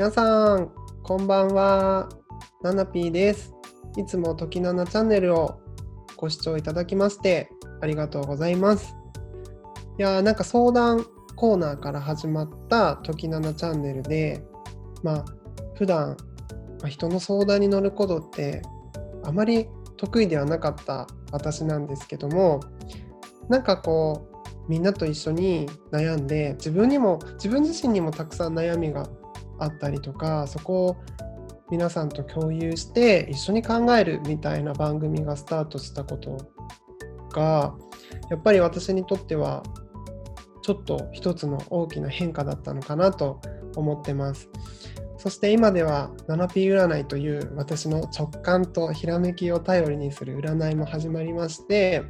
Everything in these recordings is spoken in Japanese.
皆さん、こんばんは。ナナピーです。いつも時ナナチャンネルをご視聴いただきましてありがとうございます。いやーなんか相談コーナーから始まった時ナナチャンネルで、まあ普段、まあ、人の相談に乗ることってあまり得意ではなかった私なんですけども、なんかこうみんなと一緒に悩んで自分にも自分自身にもたくさん悩みがあったりとかそこを皆さんと共有して一緒に考えるみたいな番組がスタートしたことがやっぱり私にとってはちょっと一つの大きな変化だったのかなと思ってます。そして今では 7P 占いという私の直感とひらめきを頼りにする占いも始まりまして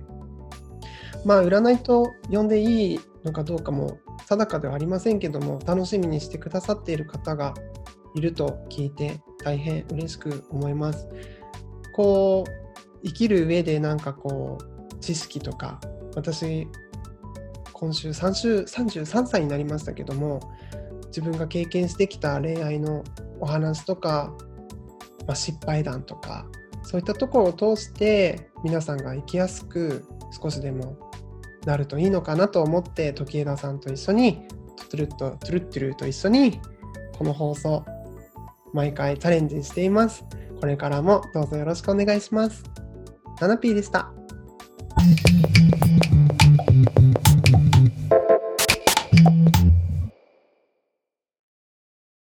まあ占いと呼んでいいのかどうかも定かではありませんけども楽しみにしてくださっている方がいると聞いて大変嬉しく思います。こう生きる上でなんかこう知識とか私今週3週33歳になりましたけども自分が経験してきた恋愛のお話とか、まあ、失敗談とかそういったところを通して皆さんが生きやすく少しでもなるといいのかなと思って時枝さんと一緒にトゥルッとトゥルットゥルと一緒にこの放送毎回チャレンジしています。これからもどうぞよろしくお願いします。ナナピーでした。